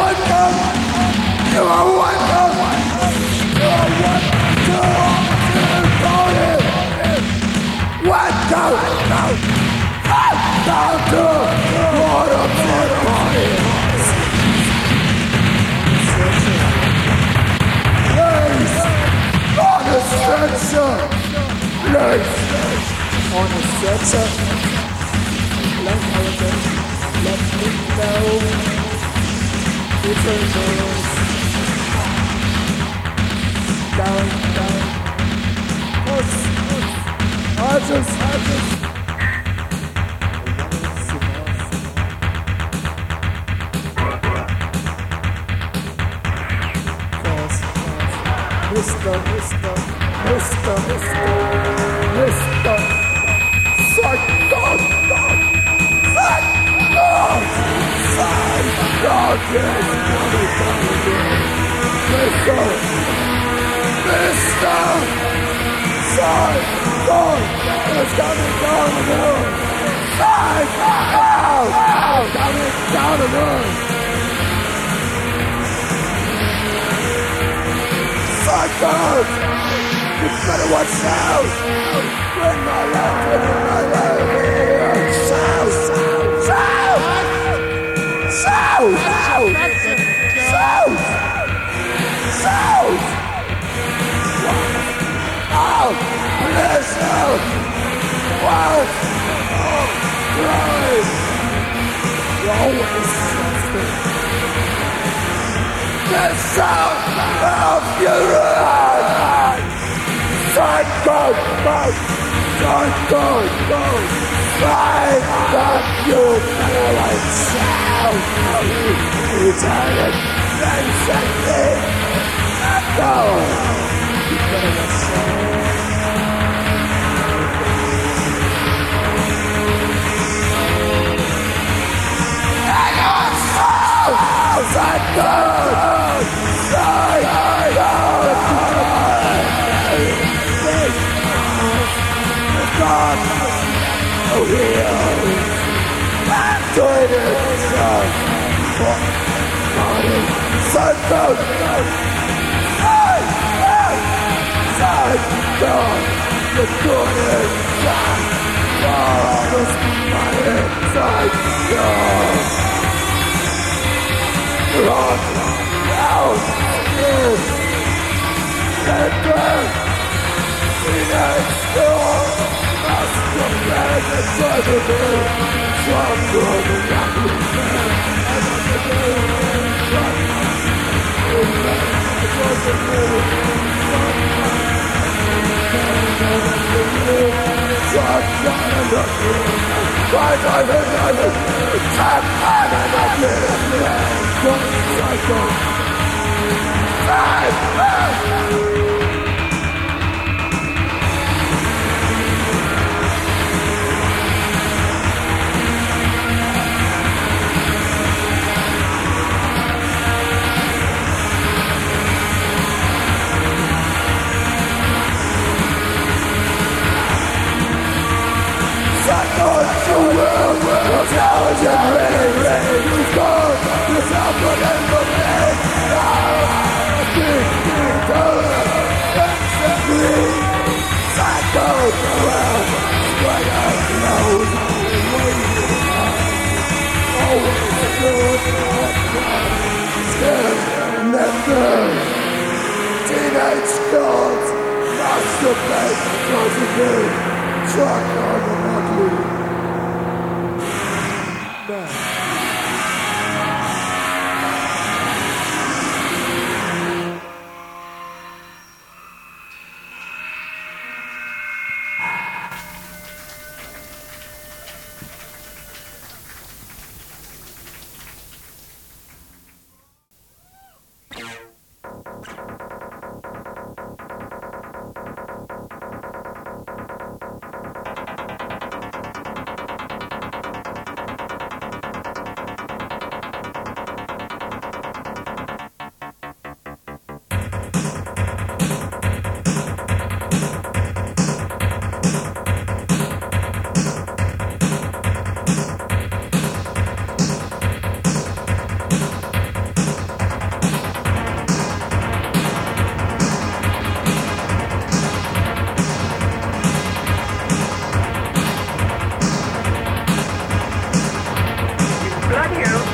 welcome. You are welcome. You are welcome to the party. Welcome. Welcome to Autumn's Party. Place on a stretcher. Place on a stretcher. Let me know. Different girls. Down, down. Push, push. I just. Mister, Mister, Mister, Mister, Mister, Psycho, it's coming down the the! You better watch out! Bring my life, bring my life! Shout! Shout! Shout! Oh! Bless out! Wow! Oh! Christ! You're always. The sound of your heart. Psycho, go, psycho, go. Fight that you paralyzed sound. Eternal transcending. Go. You better not sound. healed. I'm doing it now. Fuck, body, sundown. Sundown. Sundown. You're doing it now. Father's body, sundown. Rock out. Yes. Center. Phoenix. Door. Don't cycle. Five, five. Teenage girls masturbate because of me. Truck on the motley. Man.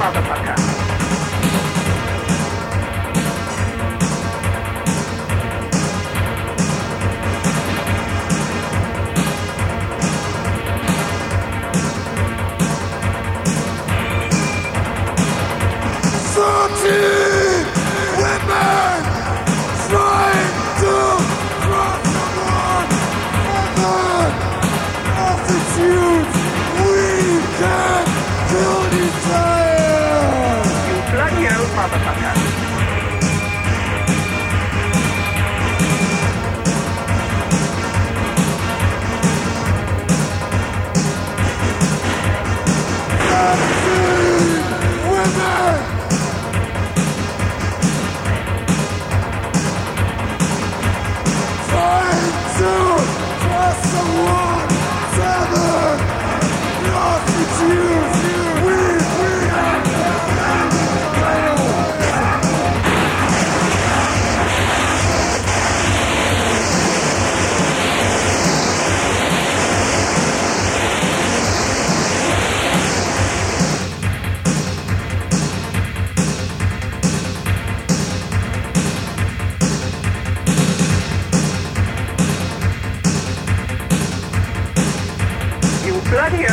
lado pra cá.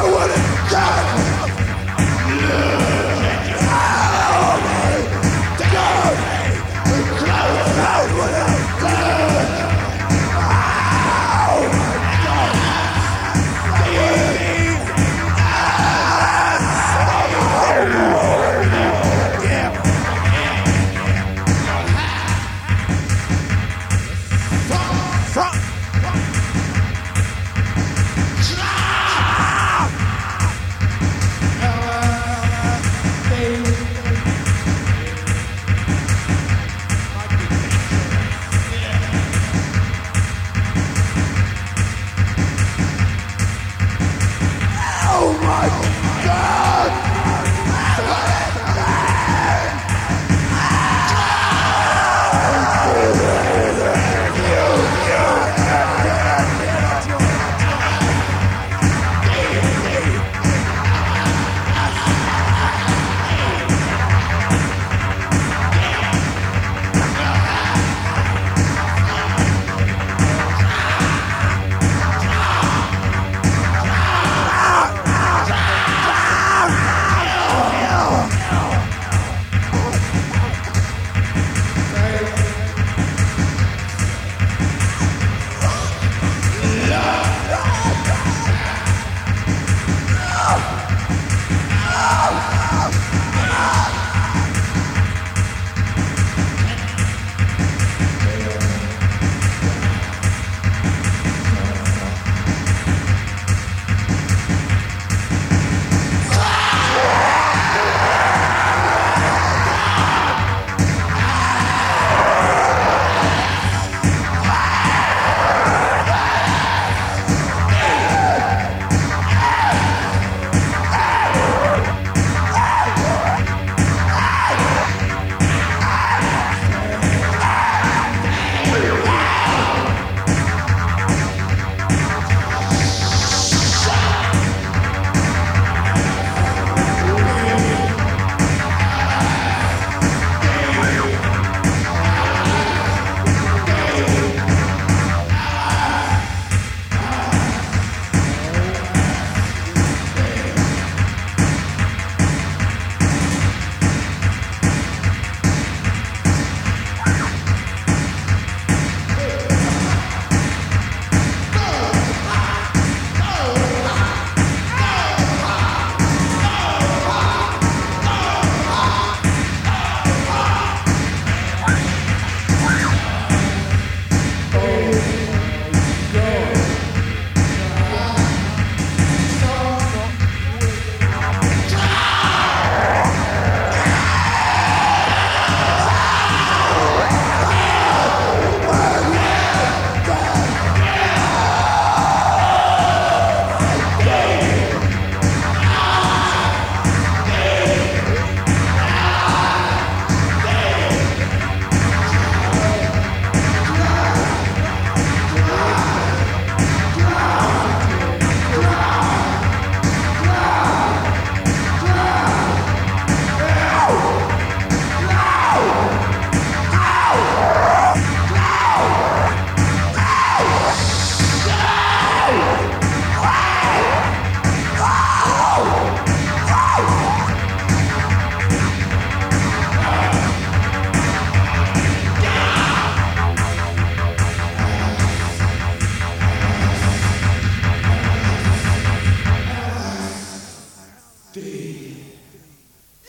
I want it.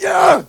Yeah!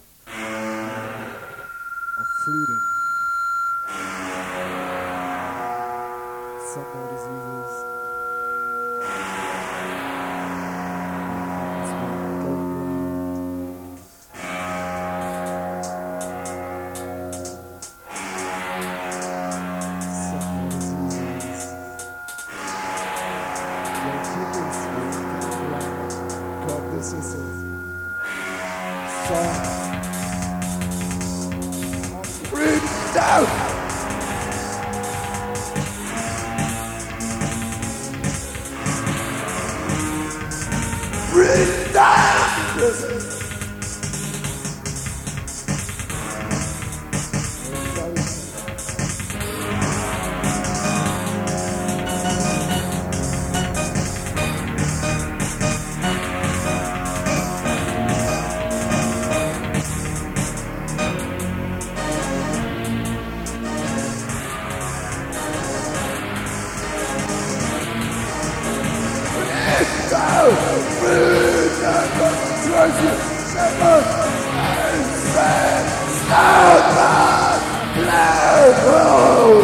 This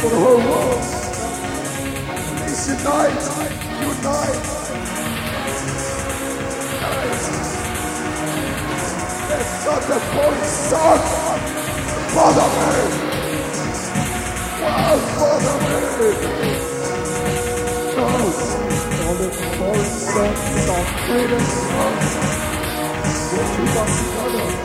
for the whole world. Please unite. Unite. Unite. Let's not the voice song. Bother me. Wow, bother me. No. All the foreign songs of freedom will keep us together.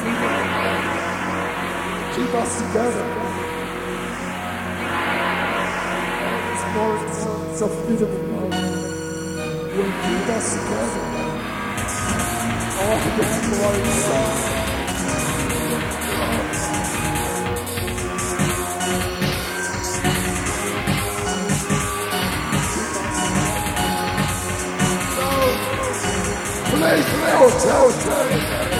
Songs of freedom keep us together. All these foreign songs of freedom and love will keep us together. All the foreign songs. Please,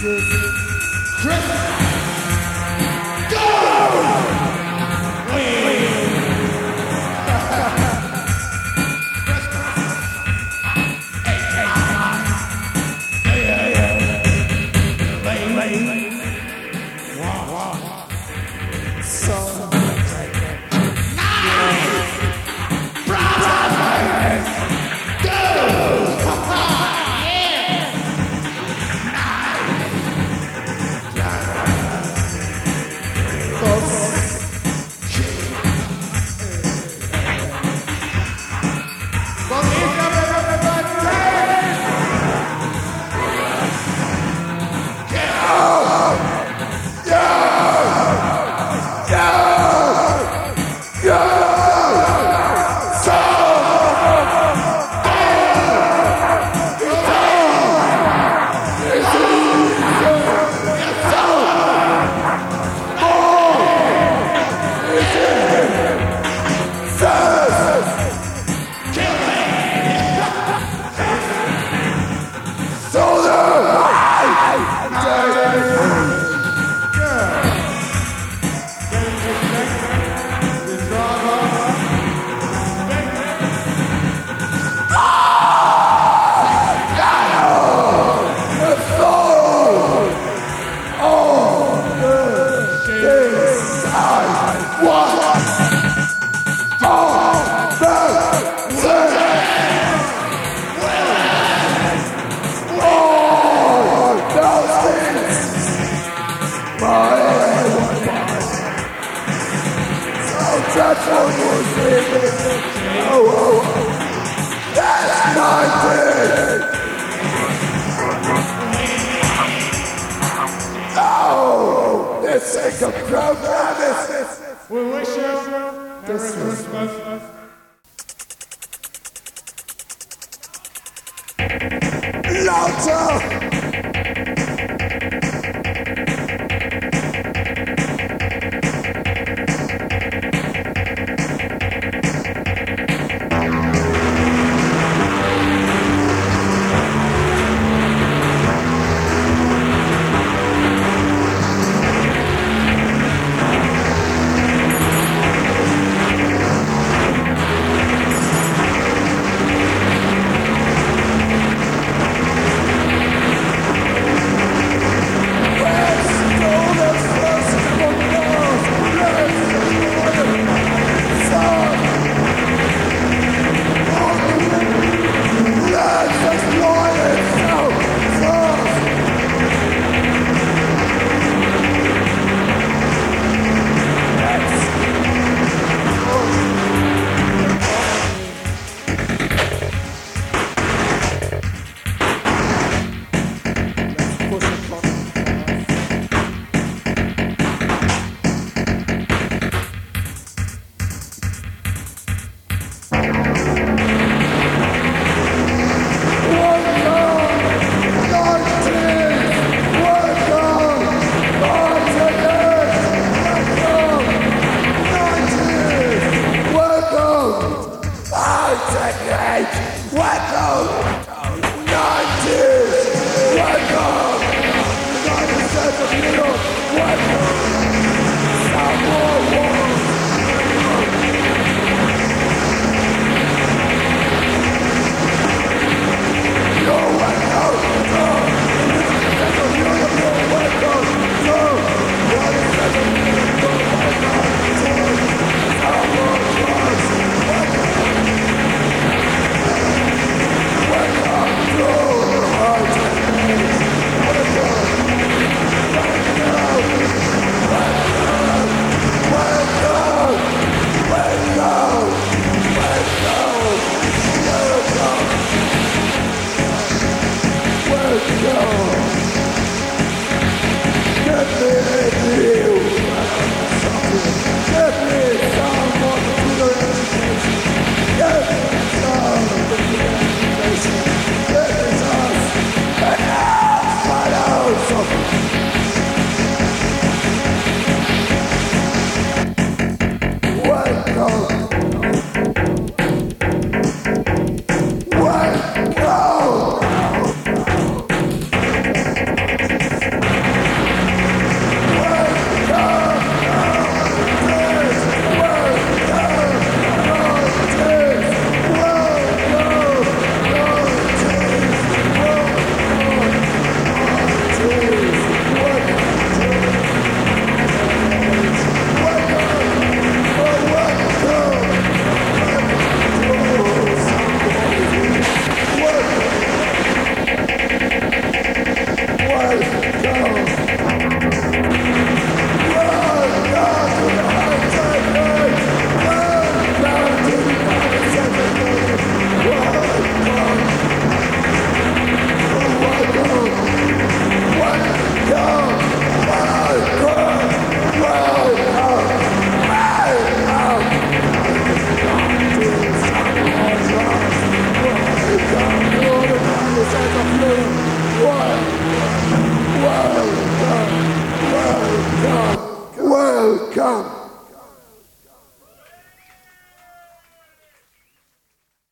heart Louder! Kral